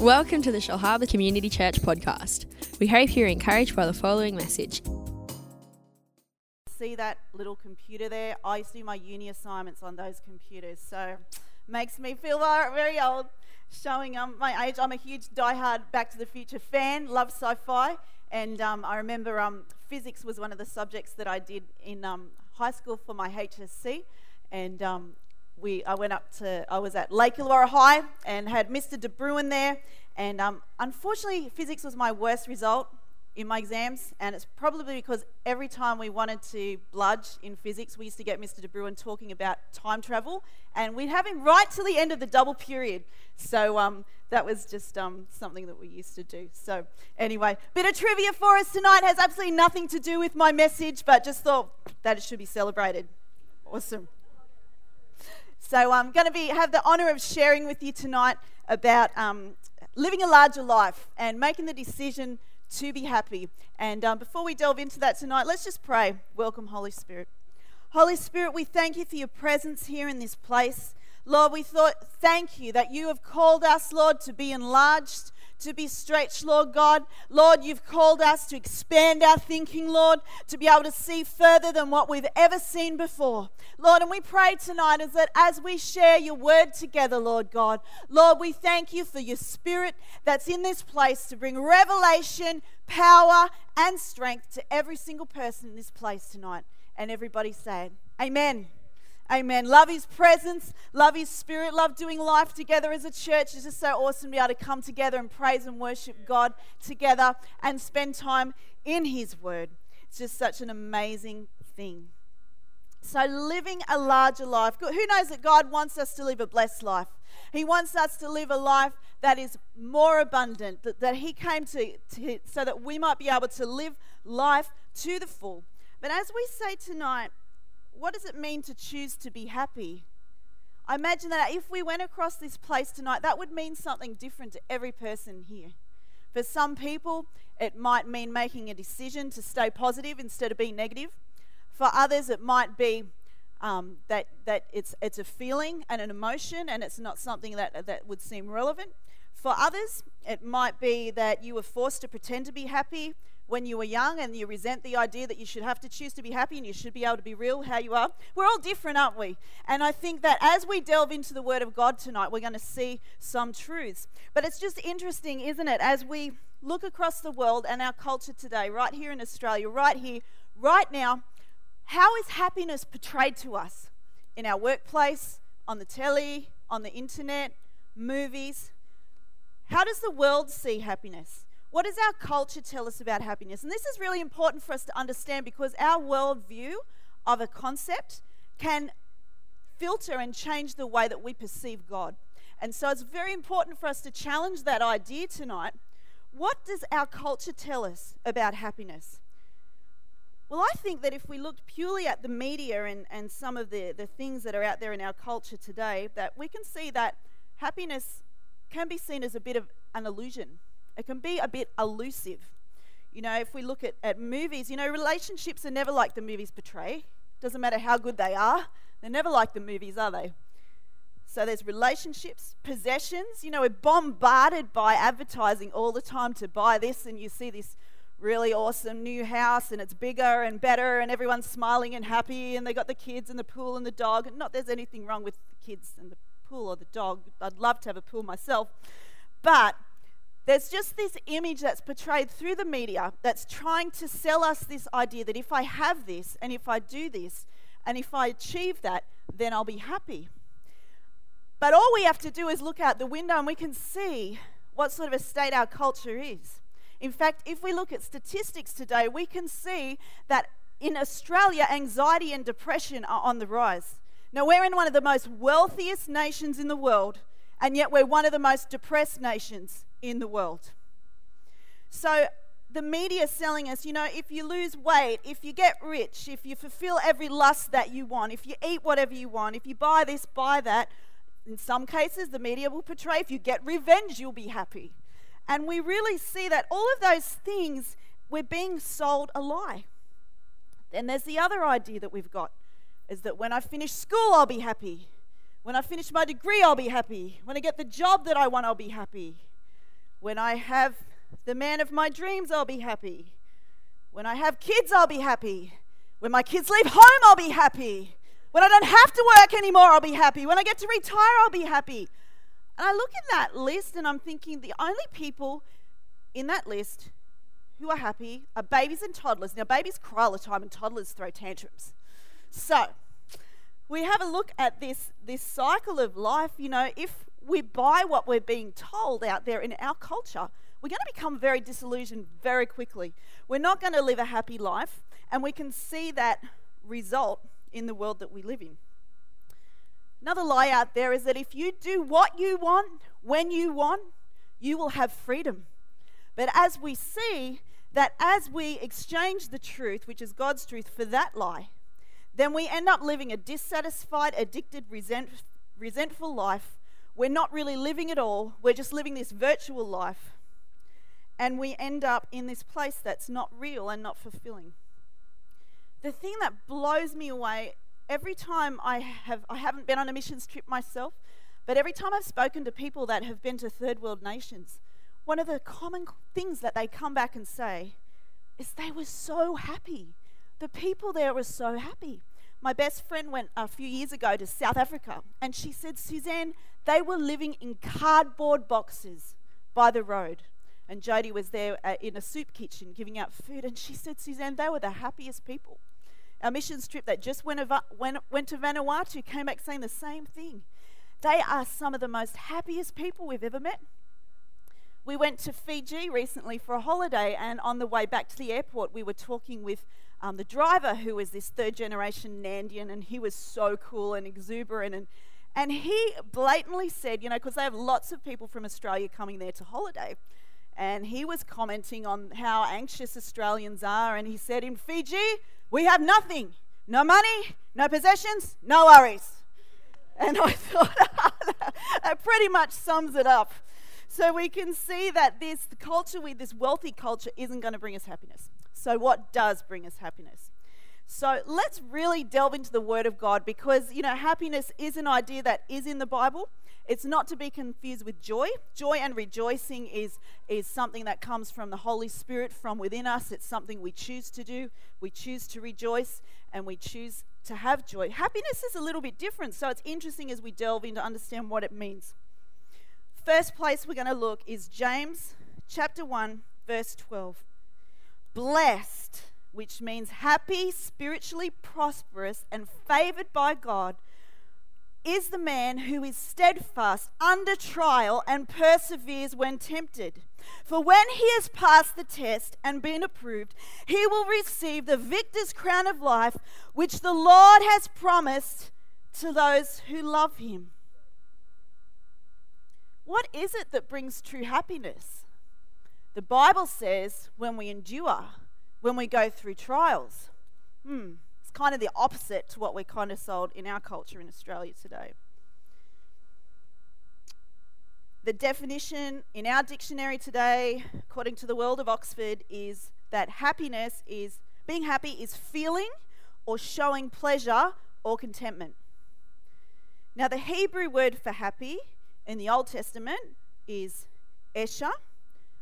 Welcome to the Shellharbour Community Church podcast. We hope you're encouraged by the following message. See that little computer there? I to do my uni assignments on those computers, so makes me feel very old. Showing um, my age, I'm a huge die-hard Back to the Future fan. Love sci-fi, and um, I remember um, physics was one of the subjects that I did in um, high school for my HSC, and um, we, I went up to, I was at Lake Illawarra High and had Mr. De Bruin there. And um, unfortunately, physics was my worst result in my exams. And it's probably because every time we wanted to bludge in physics, we used to get Mr. De Bruin talking about time travel. And we'd have him right till the end of the double period. So um, that was just um, something that we used to do. So, anyway, bit of trivia for us tonight has absolutely nothing to do with my message, but just thought that it should be celebrated. Awesome. So I'm going to be have the honour of sharing with you tonight about um, living a larger life and making the decision to be happy. And um, before we delve into that tonight, let's just pray. Welcome, Holy Spirit. Holy Spirit, we thank you for your presence here in this place. Lord, we thought, thank you that you have called us, Lord, to be enlarged, to be stretched, Lord God. Lord, you've called us to expand our thinking, Lord, to be able to see further than what we've ever seen before. Lord, and we pray tonight is that as we share your word together, Lord God, Lord, we thank you for your spirit that's in this place to bring revelation, power, and strength to every single person in this place tonight. And everybody say, Amen. Amen. Love His presence, love His Spirit, love doing life together as a church. It's just so awesome to be able to come together and praise and worship God together and spend time in His Word. It's just such an amazing thing. So, living a larger life. Who knows that God wants us to live a blessed life? He wants us to live a life that is more abundant, that, that He came to, to so that we might be able to live life to the full. But as we say tonight, what does it mean to choose to be happy? I imagine that if we went across this place tonight, that would mean something different to every person here. For some people, it might mean making a decision to stay positive instead of being negative. For others, it might be um, that, that it's, it's a feeling and an emotion and it's not something that, that would seem relevant. For others, it might be that you were forced to pretend to be happy when you were young and you resent the idea that you should have to choose to be happy and you should be able to be real how you are. We're all different, aren't we? And I think that as we delve into the Word of God tonight, we're going to see some truths. But it's just interesting, isn't it, as we look across the world and our culture today, right here in Australia, right here, right now, how is happiness portrayed to us in our workplace, on the telly, on the internet, movies? How does the world see happiness? What does our culture tell us about happiness? And this is really important for us to understand because our worldview of a concept can filter and change the way that we perceive God. And so it's very important for us to challenge that idea tonight. What does our culture tell us about happiness? Well, I think that if we looked purely at the media and, and some of the, the things that are out there in our culture today, that we can see that happiness can be seen as a bit of an illusion it can be a bit elusive. You know, if we look at, at movies, you know, relationships are never like the movies portray. Doesn't matter how good they are, they're never like the movies, are they? So there's relationships, possessions. You know, we're bombarded by advertising all the time to buy this, and you see this really awesome new house, and it's bigger and better, and everyone's smiling and happy, and they got the kids and the pool and the dog. And not there's anything wrong with the kids and the pool or the dog. I'd love to have a pool myself. But there's just this image that's portrayed through the media that's trying to sell us this idea that if I have this and if I do this and if I achieve that, then I'll be happy. But all we have to do is look out the window and we can see what sort of a state our culture is. In fact, if we look at statistics today, we can see that in Australia, anxiety and depression are on the rise. Now, we're in one of the most wealthiest nations in the world, and yet we're one of the most depressed nations in the world. So the media is selling us, you know, if you lose weight, if you get rich, if you fulfill every lust that you want, if you eat whatever you want, if you buy this, buy that, in some cases the media will portray if you get revenge, you'll be happy. And we really see that all of those things, we're being sold a lie. Then there's the other idea that we've got is that when I finish school, I'll be happy. When I finish my degree, I'll be happy. When I get the job that I want, I'll be happy. When I have the man of my dreams, I'll be happy. When I have kids, I'll be happy. When my kids leave home, I'll be happy. When I don't have to work anymore, I'll be happy. When I get to retire, I'll be happy. And I look at that list and I'm thinking the only people in that list who are happy are babies and toddlers. Now, babies cry all the time and toddlers throw tantrums. So, we have a look at this, this cycle of life. You know, if we buy what we're being told out there in our culture, we're going to become very disillusioned very quickly. We're not going to live a happy life, and we can see that result in the world that we live in. Another lie out there is that if you do what you want, when you want, you will have freedom. But as we see that as we exchange the truth, which is God's truth, for that lie, then we end up living a dissatisfied, addicted, resent, resentful life. We're not really living at all, we're just living this virtual life. And we end up in this place that's not real and not fulfilling. The thing that blows me away every time I have, I haven't been on a missions trip myself, but every time I've spoken to people that have been to third world nations, one of the common things that they come back and say is they were so happy. The people there were so happy. My best friend went a few years ago to South Africa, and she said, Suzanne, they were living in cardboard boxes by the road. And Jody was there uh, in a soup kitchen giving out food, and she said, Suzanne, they were the happiest people. Our missions trip that just went, went, went to Vanuatu came back saying the same thing. They are some of the most happiest people we've ever met. We went to Fiji recently for a holiday, and on the way back to the airport, we were talking with um, the driver, who was this third generation Nandian, and he was so cool and exuberant. And, and he blatantly said, you know, because they have lots of people from Australia coming there to holiday. And he was commenting on how anxious Australians are. And he said, in Fiji, we have nothing no money, no possessions, no worries. And I thought that pretty much sums it up. So we can see that this culture, with this wealthy culture, isn't going to bring us happiness. So, what does bring us happiness? So, let's really delve into the Word of God because, you know, happiness is an idea that is in the Bible. It's not to be confused with joy. Joy and rejoicing is, is something that comes from the Holy Spirit from within us. It's something we choose to do. We choose to rejoice and we choose to have joy. Happiness is a little bit different, so it's interesting as we delve in to understand what it means. First place we're going to look is James chapter 1, verse 12. Blessed, which means happy, spiritually prosperous, and favored by God is the man who is steadfast under trial and perseveres when tempted. For when he has passed the test and been approved, he will receive the victor's crown of life, which the Lord has promised to those who love him. What is it that brings true happiness? The Bible says when we endure, when we go through trials. Hmm. It's kind of the opposite to what we're kind of sold in our culture in Australia today. The definition in our dictionary today, according to the World of Oxford, is that happiness is being happy is feeling or showing pleasure or contentment. Now, the Hebrew word for happy in the Old Testament is Esha,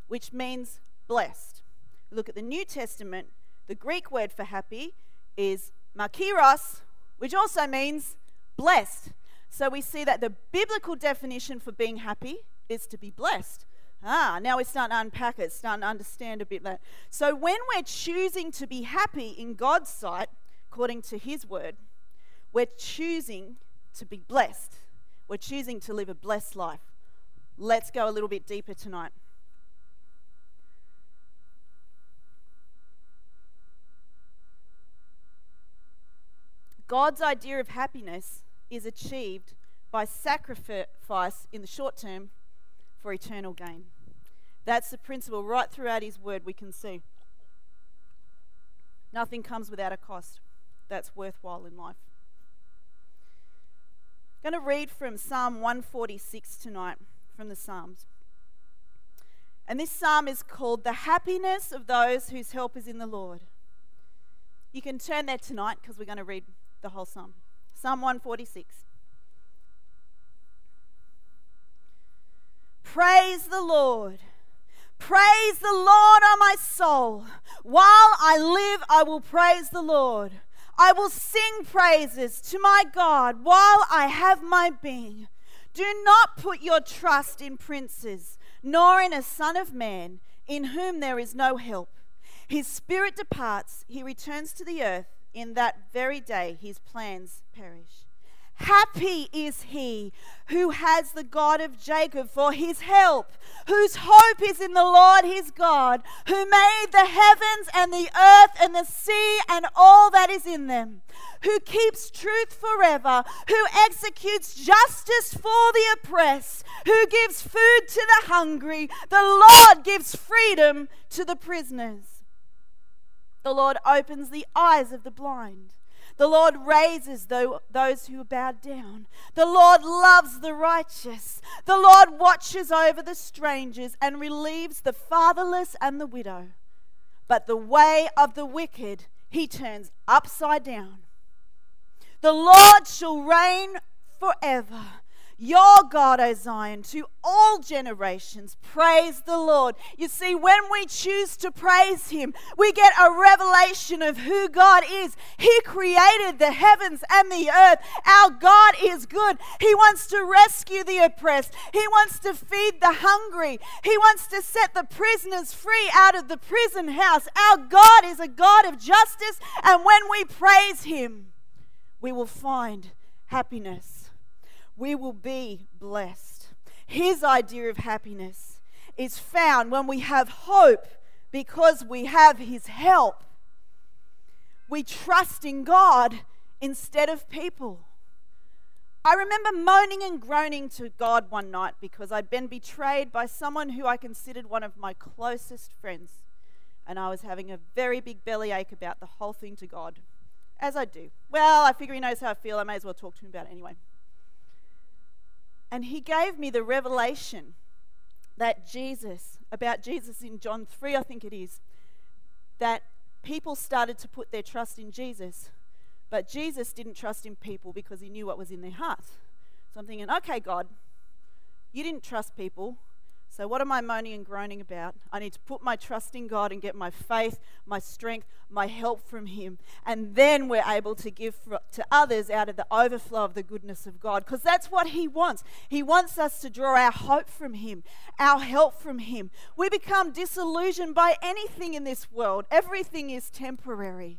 which means blessed. Look at the New Testament, the Greek word for happy is Makarios, which also means blessed. So we see that the biblical definition for being happy is to be blessed. Ah, now we're starting to unpack it, starting to understand a bit that. So when we're choosing to be happy in God's sight, according to His word, we're choosing to be blessed. We're choosing to live a blessed life. Let's go a little bit deeper tonight. God's idea of happiness is achieved by sacrifice in the short term for eternal gain. That's the principle right throughout His Word, we can see. Nothing comes without a cost that's worthwhile in life. I'm going to read from Psalm 146 tonight from the Psalms. And this psalm is called The Happiness of Those Whose Help is in the Lord. You can turn there tonight because we're going to read the whole psalm. Psalm 146. Praise the Lord. Praise the Lord, O my soul. While I live, I will praise the Lord. I will sing praises to my God while I have my being. Do not put your trust in princes, nor in a son of man, in whom there is no help. His spirit departs, he returns to the earth. In that very day, his plans perish. Happy is he who has the God of Jacob for his help, whose hope is in the Lord his God, who made the heavens and the earth and the sea and all that is in them, who keeps truth forever, who executes justice for the oppressed, who gives food to the hungry. The Lord gives freedom to the prisoners. The Lord opens the eyes of the blind. The Lord raises those who are bowed down. The Lord loves the righteous. The Lord watches over the strangers and relieves the fatherless and the widow. But the way of the wicked he turns upside down. The Lord shall reign forever your God, O Zion, to all generations. Praise the Lord. You see, when we choose to praise Him, we get a revelation of who God is. He created the heavens and the earth. Our God is good. He wants to rescue the oppressed, He wants to feed the hungry, He wants to set the prisoners free out of the prison house. Our God is a God of justice, and when we praise Him, we will find happiness we will be blessed. His idea of happiness is found when we have hope because we have His help. We trust in God instead of people. I remember moaning and groaning to God one night because I'd been betrayed by someone who I considered one of my closest friends. And I was having a very big bellyache about the whole thing to God, as I do. Well, I figure He knows how I feel. I may as well talk to Him about it anyway. And he gave me the revelation that Jesus, about Jesus in John 3, I think it is, that people started to put their trust in Jesus, but Jesus didn't trust in people because he knew what was in their hearts. So I'm thinking, okay, God, you didn't trust people, so, what am I moaning and groaning about? I need to put my trust in God and get my faith, my strength, my help from Him. And then we're able to give to others out of the overflow of the goodness of God. Because that's what He wants. He wants us to draw our hope from Him, our help from Him. We become disillusioned by anything in this world, everything is temporary.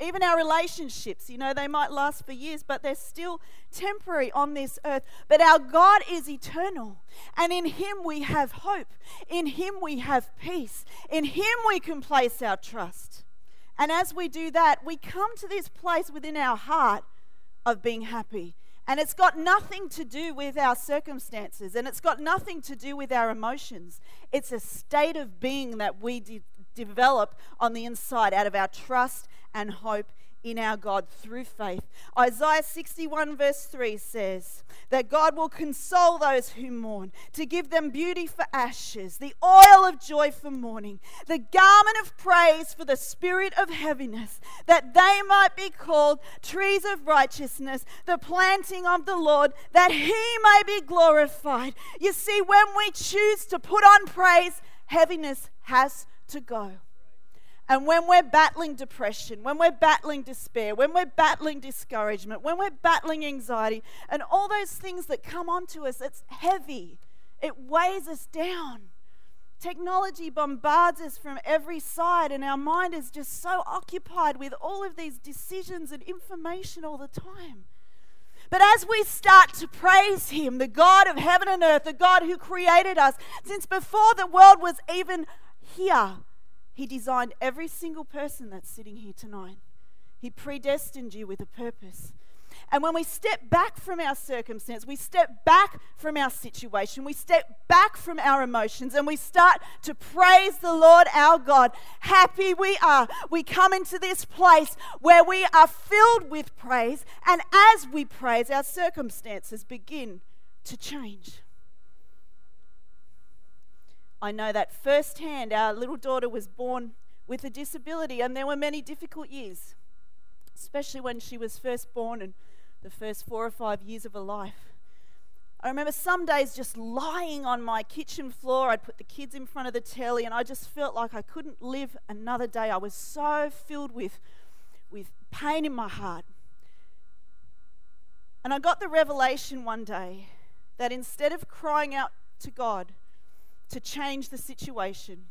Even our relationships, you know, they might last for years, but they're still temporary on this earth. But our God is eternal. And in Him we have hope. In Him we have peace. In Him we can place our trust. And as we do that, we come to this place within our heart of being happy. And it's got nothing to do with our circumstances and it's got nothing to do with our emotions. It's a state of being that we de- develop on the inside out of our trust and hope in our God through faith. Isaiah 61, verse 3 says that God will console those who mourn, to give them beauty for ashes, the oil of joy for mourning, the garment of praise for the spirit of heaviness, that they might be called trees of righteousness, the planting of the Lord, that he may be glorified. You see, when we choose to put on praise, heaviness has to go. And when we're battling depression, when we're battling despair, when we're battling discouragement, when we're battling anxiety, and all those things that come onto us, it's heavy. It weighs us down. Technology bombards us from every side, and our mind is just so occupied with all of these decisions and information all the time. But as we start to praise Him, the God of heaven and earth, the God who created us, since before the world was even here, he designed every single person that's sitting here tonight. He predestined you with a purpose. And when we step back from our circumstance, we step back from our situation, we step back from our emotions, and we start to praise the Lord our God. Happy we are. We come into this place where we are filled with praise, and as we praise, our circumstances begin to change. I know that firsthand. Our little daughter was born with a disability, and there were many difficult years, especially when she was first born and the first four or five years of her life. I remember some days just lying on my kitchen floor. I'd put the kids in front of the telly, and I just felt like I couldn't live another day. I was so filled with, with pain in my heart. And I got the revelation one day that instead of crying out to God to change the situation,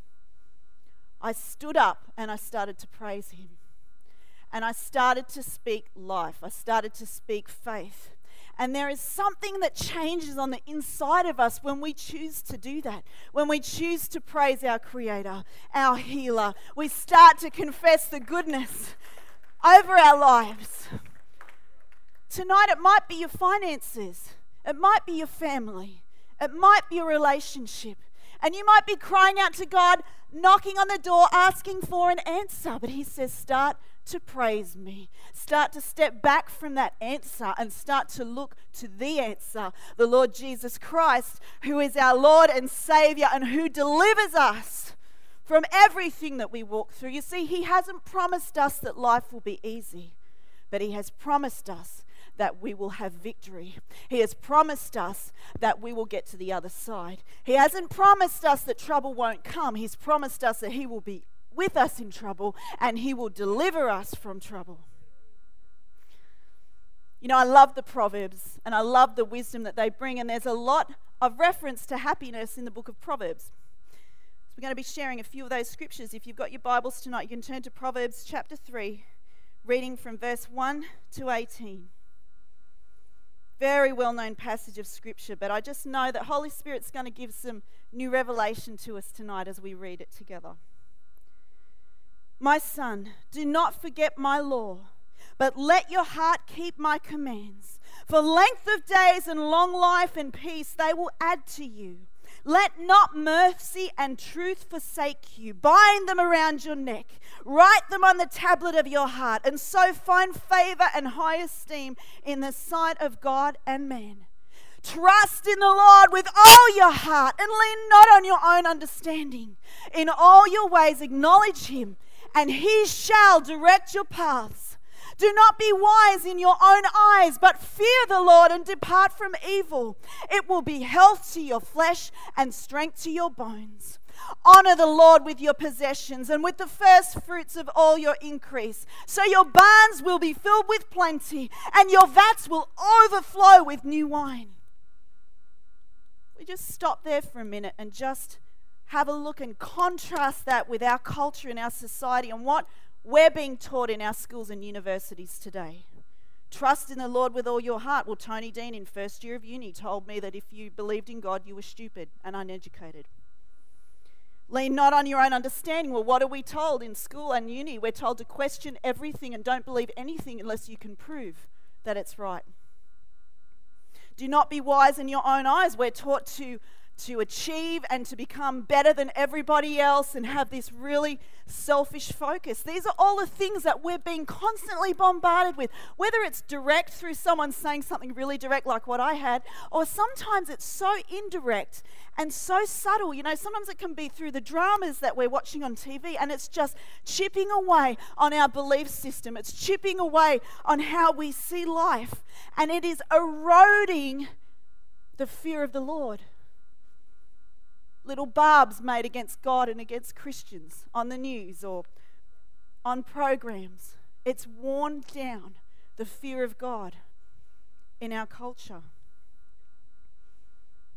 I stood up and I started to praise Him. And I started to speak life, I started to speak faith. And there is something that changes on the inside of us when we choose to do that. When we choose to praise our Creator, our Healer. We start to confess the goodness over our lives. Tonight, it might be your finances, it might be your family, it might be a relationship. And you might be crying out to God, knocking on the door, asking for an answer. But He says, start to praise me. Start to step back from that answer and start to look to the answer, the Lord Jesus Christ, who is our Lord and Savior and who delivers us from everything that we walk through. You see, He hasn't promised us that life will be easy, but He has promised us that we will have victory. He has promised us that we will get to the other side. He hasn't promised us that trouble won't come. He's promised us that He will be with us in trouble and He will deliver us from trouble. You know, I love the Proverbs and I love the wisdom that they bring, and there's a lot of reference to happiness in the book of Proverbs. So we're going to be sharing a few of those scriptures. If you've got your Bibles tonight, you can turn to Proverbs chapter 3, reading from verse 1 to 18. Very well known passage of scripture, but I just know that Holy Spirit's going to give some new revelation to us tonight as we read it together. My son, do not forget my law, but let your heart keep my commands. For length of days and long life and peace they will add to you. Let not mercy and truth forsake you. Bind them around your neck. Write them on the tablet of your heart, and so find favor and high esteem in the sight of God and man. Trust in the Lord with all your heart and lean not on your own understanding. In all your ways, acknowledge Him and he shall direct your paths. Do not be wise in your own eyes, but fear the Lord and depart from evil. It will be health to your flesh and strength to your bones. Honor the Lord with your possessions and with the first fruits of all your increase. So your barns will be filled with plenty, and your vats will overflow with new wine. We just stop there for a minute and just have a look and contrast that with our culture and our society and what we're being taught in our schools and universities today. Trust in the Lord with all your heart. Well, Tony Dean in first year of uni told me that if you believed in God, you were stupid and uneducated. Lean not on your own understanding. Well, what are we told in school and uni? We're told to question everything and don't believe anything unless you can prove that it's right. Do not be wise in your own eyes. We're taught to to achieve and to become better than everybody else and have this really selfish focus. These are all the things that we're being constantly bombarded with, whether it's direct through someone saying something really direct, like what I had, or sometimes it's so indirect and so subtle. You know, sometimes it can be through the dramas that we're watching on TV, and it's just chipping away on our belief system, it's chipping away on how we see life, and it is eroding the fear of the Lord little barbs made against God and against Christians on the news or on programs. It's worn down the fear of God in our culture.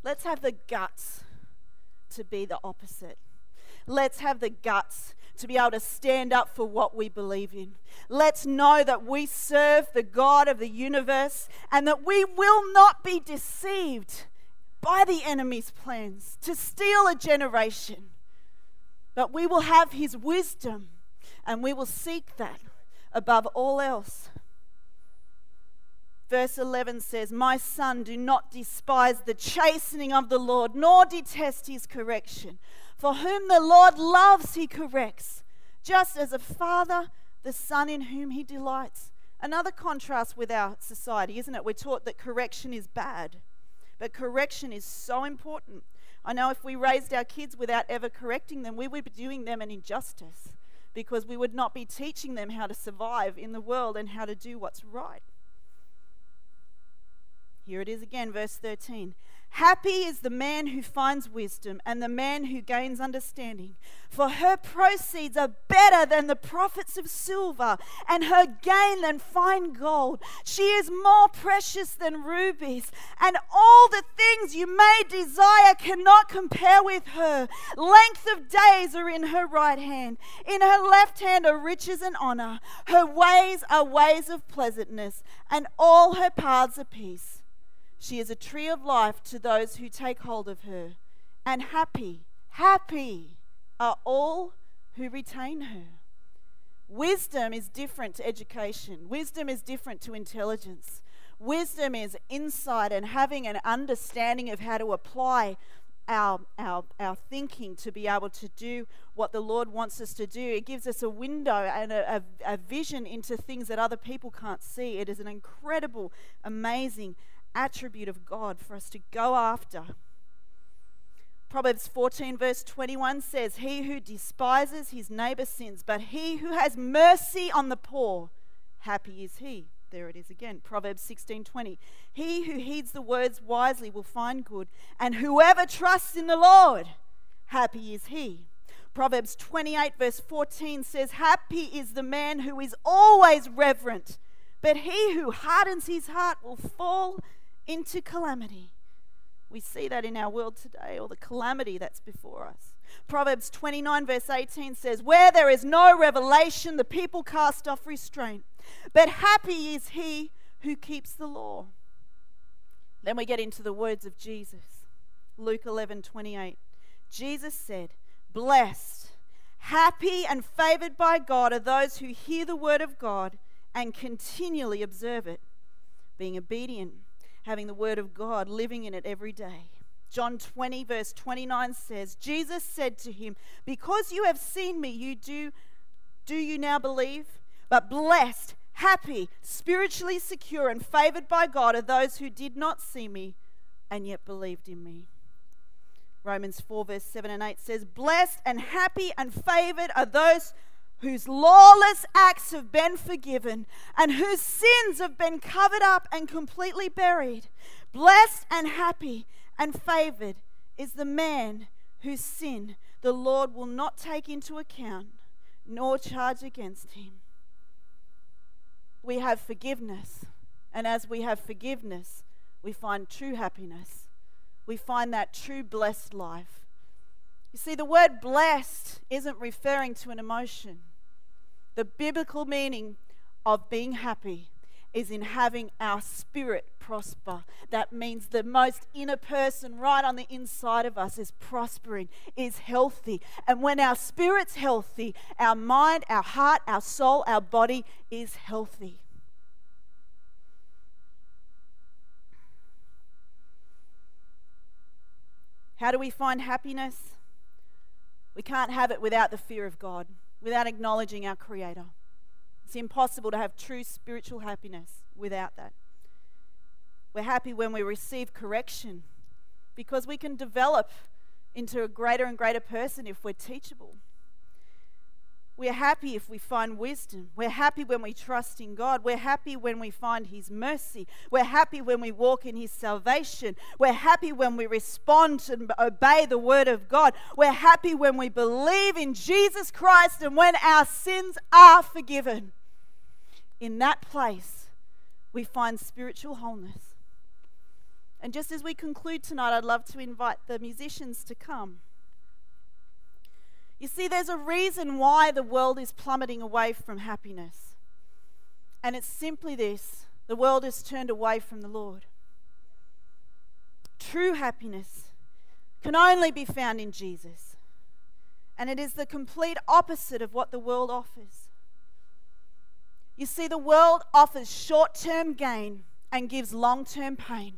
Let's have the guts to be the opposite. Let's have the guts to be able to stand up for what we believe in. Let's know that we serve the God of the universe and that we will not be deceived by the enemy's plans to steal a generation. But we will have his wisdom and we will seek that above all else. Verse 11 says, My son, do not despise the chastening of the Lord, nor detest his correction. For whom the Lord loves, he corrects, just as a father the son in whom he delights. Another contrast with our society, isn't it? We're taught that correction is bad. But correction is so important. I know if we raised our kids without ever correcting them, we would be doing them an injustice because we would not be teaching them how to survive in the world and how to do what's right. Here it is again, verse 13. Happy is the man who finds wisdom and the man who gains understanding, for her proceeds are better than the profits of silver, and her gain than fine gold. She is more precious than rubies, and all the things you may desire cannot compare with her. Length of days are in her right hand, in her left hand are riches and honor. Her ways are ways of pleasantness, and all her paths are peace. She is a tree of life to those who take hold of her. And happy, happy are all who retain her. Wisdom is different to education, wisdom is different to intelligence. Wisdom is insight and having an understanding of how to apply our, our, our thinking to be able to do what the Lord wants us to do. It gives us a window and a, a, a vision into things that other people can't see. It is an incredible, amazing attribute of God for us to go after. Proverbs 14, verse 21 says, He who despises his neighbor sins, but he who has mercy on the poor, happy is he. There it is again. Proverbs 16, 20. He who heeds the words wisely will find good, and whoever trusts in the Lord, happy is he. Proverbs 28, verse 14 says, Happy is the man who is always reverent, but he who hardens his heart will fall into calamity. We see that in our world today, or the calamity that's before us. Proverbs 29, verse 18 says, Where there is no revelation, the people cast off restraint. But happy is he who keeps the law. Then we get into the words of Jesus. Luke 11, 28. Jesus said, Blessed, happy, and favored by God are those who hear the word of God and continually observe it, being obedient having the word of God, living in it every day. John 20, verse 29 says, Jesus said to him, Because you have seen me, you do, do you now believe? But blessed, happy, spiritually secure, and favored by God are those who did not see me and yet believed in me. Romans 4, verse 7 and 8 says, Blessed and happy and favored are those whose lawless acts have been forgiven and whose sins have been covered up and completely buried. Blessed and happy and favored is the man whose sin the Lord will not take into account nor charge against him. We have forgiveness, and as we have forgiveness, we find true happiness. We find that true blessed life. You see, the word blessed isn't referring to an emotion. The biblical meaning of being happy is in having our spirit prosper. That means the most inner person right on the inside of us is prospering, is healthy. And when our spirit's healthy, our mind, our heart, our soul, our body is healthy. How do we find happiness? We can't have it without the fear of God without acknowledging our Creator. It's impossible to have true spiritual happiness without that. We're happy when we receive correction because we can develop into a greater and greater person if we're teachable. We're happy if we find wisdom. We're happy when we trust in God. We're happy when we find His mercy. We're happy when we walk in His salvation. We're happy when we respond and obey the Word of God. We're happy when we believe in Jesus Christ and when our sins are forgiven. In that place, we find spiritual wholeness. And just as we conclude tonight, I'd love to invite the musicians to come. You see, there's a reason why the world is plummeting away from happiness. And it's simply this the world has turned away from the Lord. True happiness can only be found in Jesus. And it is the complete opposite of what the world offers. You see, the world offers short term gain and gives long term pain.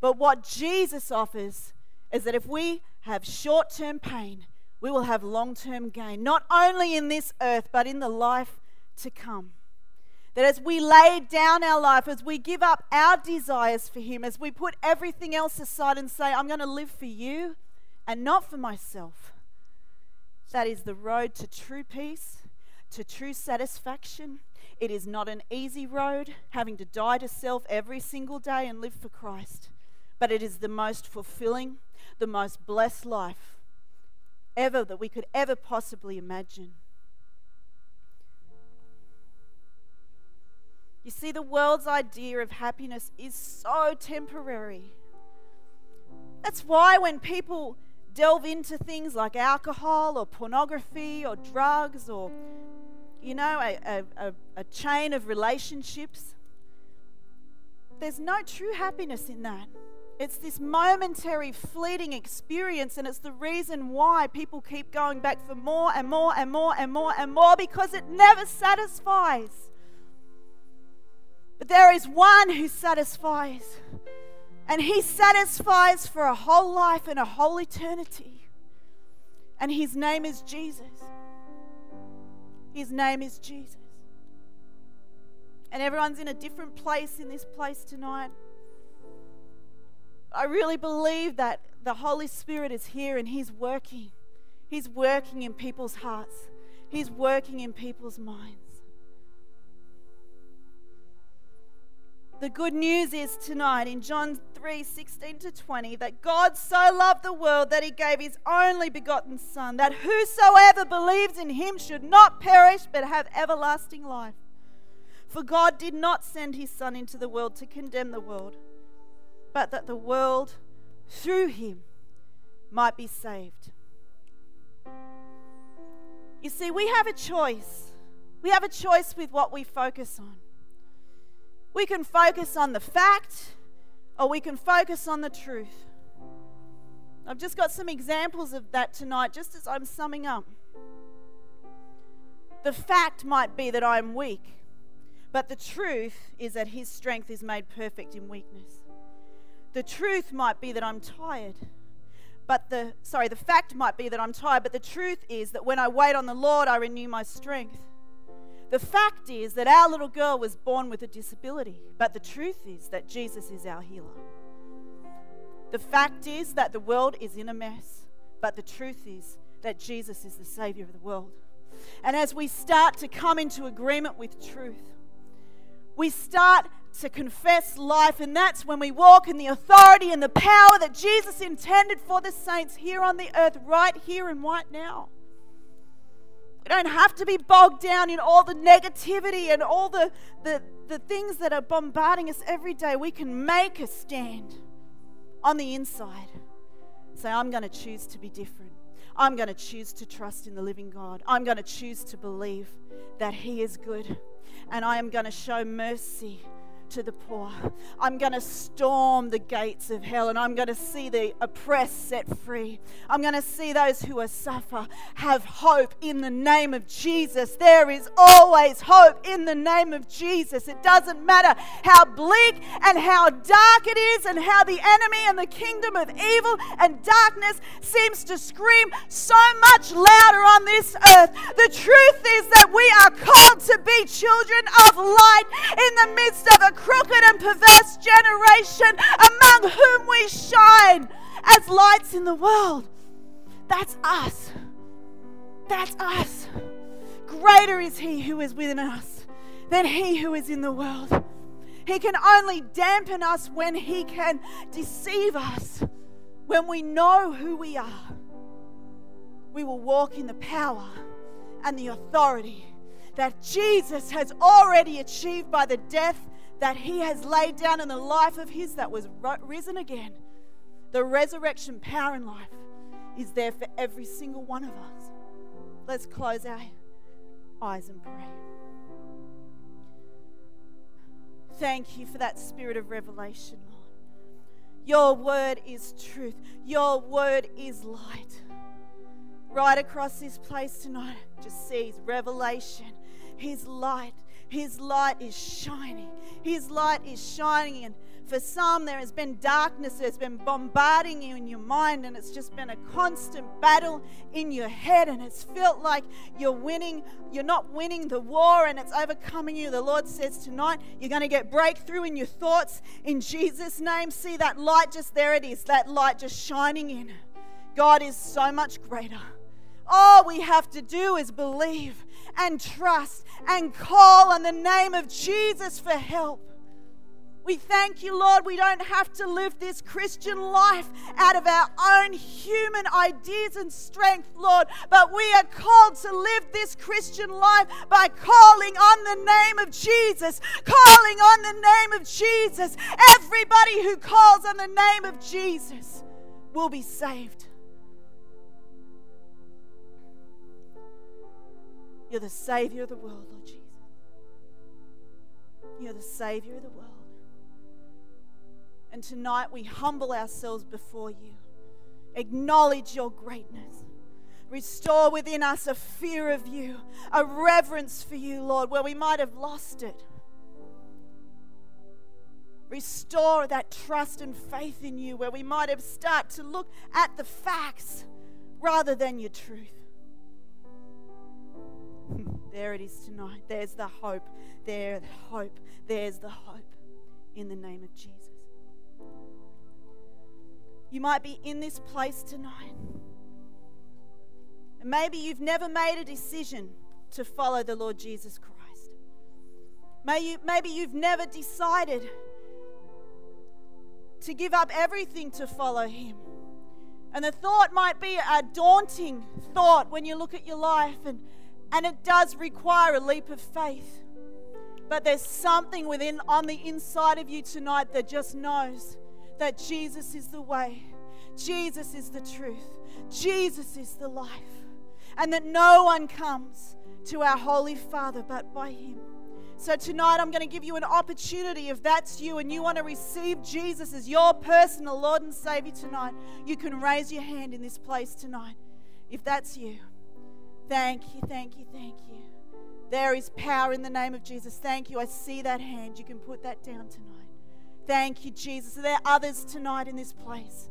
But what Jesus offers is that if we have short term pain, we will have long term gain, not only in this earth, but in the life to come. That as we lay down our life, as we give up our desires for Him, as we put everything else aside and say, I'm going to live for you and not for myself, that is the road to true peace, to true satisfaction. It is not an easy road, having to die to self every single day and live for Christ, but it is the most fulfilling, the most blessed life ever that we could ever possibly imagine. You see, the world's idea of happiness is so temporary. That's why when people delve into things like alcohol or pornography or drugs or, you know, a, a, a, chain of relationships, there's no true happiness in that. It's this momentary, fleeting experience, and it's the reason why people keep going back for more and more and more and more and more because it never satisfies. But there is one who satisfies, and he satisfies for a whole life and a whole eternity. And his name is Jesus. His name is Jesus. And everyone's in a different place in this place tonight. I really believe that the Holy Spirit is here and He's working. He's working in people's hearts, He's working in people's minds. The good news is tonight in John 3 16 to 20 that God so loved the world that he gave his only begotten Son, that whosoever believes in him should not perish but have everlasting life. For God did not send his Son into the world to condemn the world but that the world through him might be saved. You see, we have a choice. We have a choice with what we focus on. We can focus on the fact or we can focus on the truth. I've just got some examples of that tonight, just as I'm summing up. The fact might be that I'm weak, but the truth is that His strength is made perfect in weakness. The truth might be that I'm tired. But the, sorry, the fact might be that I'm tired, but the truth is that when I wait on the Lord, I renew my strength. The fact is that our little girl was born with a disability, but the truth is that Jesus is our healer. The fact is that the world is in a mess, but the truth is that Jesus is the Savior of the world. And as we start to come into agreement with truth, we start to confess life, and that's when we walk in the authority and the power that Jesus intended for the saints here on the earth, right here and right now. We don't have to be bogged down in all the negativity and all the, the, the things that are bombarding us every day. We can make a stand on the inside. Say, I'm going to choose to be different. I'm going to choose to trust in the living God. I'm going to choose to believe that He is good. And I am going to show mercy to the poor. I'm going to storm the gates of hell and I'm going to see the oppressed set free. I'm going to see those who are suffer have hope in the name of Jesus. There is always hope in the name of Jesus. It doesn't matter how bleak and how dark it is and how the enemy and the kingdom of evil and darkness seems to scream so much louder on this earth. The truth is that we are called to be children of light in the midst of a crooked and perverse generation among whom we shine as lights in the world. That's us. That's us. Greater is He who is within us than He who is in the world. He can only dampen us when He can deceive us. When we know who we are, we will walk in the power and the authority that Jesus has already achieved by the death that He has laid down in the life of His that was risen again. The resurrection power in life is there for every single one of us. Let's close our eyes and pray. Thank you for that spirit of revelation, Lord. Your word is truth, your word is light. Right across this place tonight, just sees revelation, His light his light is shining. His light is shining. And for some, there has been darkness that's been bombarding you in your mind, and it's just been a constant battle in your head, and it's felt like you're winning, you're not winning the war, and it's overcoming you. The Lord says tonight, you're going to get breakthrough in your thoughts in Jesus' name. See that light just there it is, that light just shining in. God is so much greater. All we have to do is believe and trust and call on the name of Jesus for help. We thank you, Lord, we don't have to live this Christian life out of our own human ideas and strength, Lord, but we are called to live this Christian life by calling on the name of Jesus, calling on the name of Jesus. Everybody who calls on the name of Jesus will be saved. You're the Savior of the world, Lord Jesus. You're the Savior of the world. And tonight we humble ourselves before you, acknowledge your greatness. Restore within us a fear of you, a reverence for you, Lord, where we might have lost it. Restore that trust and faith in you where we might have started to look at the facts rather than your truth. There it is tonight. There's the hope. There's the hope. There's the hope in the name of Jesus. You might be in this place tonight. And maybe you've never made a decision to follow the Lord Jesus Christ. May you, maybe you've never decided to give up everything to follow Him. And the thought might be a daunting thought when you look at your life, and, and it does require a leap of faith. But there's something within on the inside of you tonight that just knows that Jesus is the way, Jesus is the truth, Jesus is the life, and that no one comes to our Holy Father but by Him. So tonight I'm going to give you an opportunity if that's you and you want to receive Jesus as your personal Lord and Savior tonight, you can raise your hand in this place tonight. If that's you, thank you, thank you, thank you. There is power in the name of Jesus. Thank you. I see that hand. You can put that down tonight. Thank you, Jesus. There Are others tonight in this place?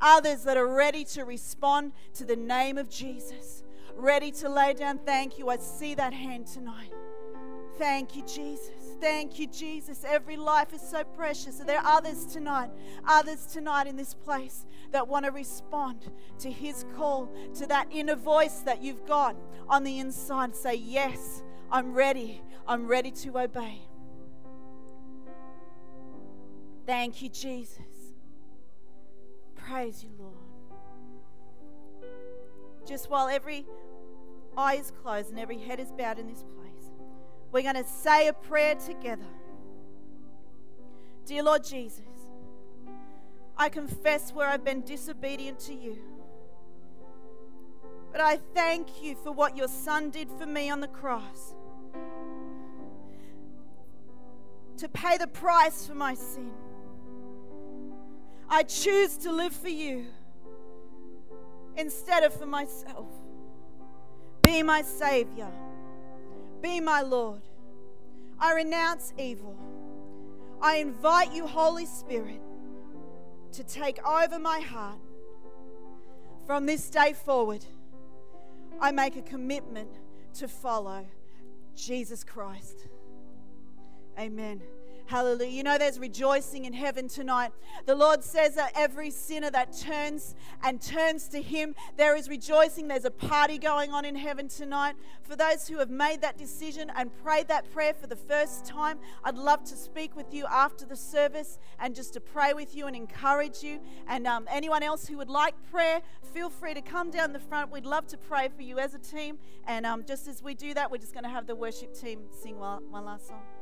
Others that are ready to respond to the name of Jesus, ready to lay down. Thank you. I see that hand tonight. Thank you, Jesus. Thank you, Jesus. Every life is so precious. Are there others tonight, others tonight in this place that want to respond to His call, to that inner voice that you've got on the inside? Say, Yes, I'm ready. I'm ready to obey. Thank you, Jesus. Praise you, Lord. Just while every eye is closed and every head is bowed in this place, we're going to say a prayer together. Dear Lord Jesus, I confess where I've been disobedient to you. But I thank you for what your Son did for me on the cross to pay the price for my sin. I choose to live for you instead of for myself. Be my Savior. Be my Lord. I renounce evil. I invite you, Holy Spirit, to take over my heart. From this day forward, I make a commitment to follow Jesus Christ. Amen. Hallelujah. You know, there's rejoicing in heaven tonight. The Lord says that every sinner that turns and turns to Him, there is rejoicing. There's a party going on in heaven tonight. For those who have made that decision and prayed that prayer for the first time, I'd love to speak with you after the service and just to pray with you and encourage you. And um, anyone else who would like prayer, feel free to come down the front. We'd love to pray for you as a team. And um, just as we do that, we're just going to have the worship team sing one, one last song.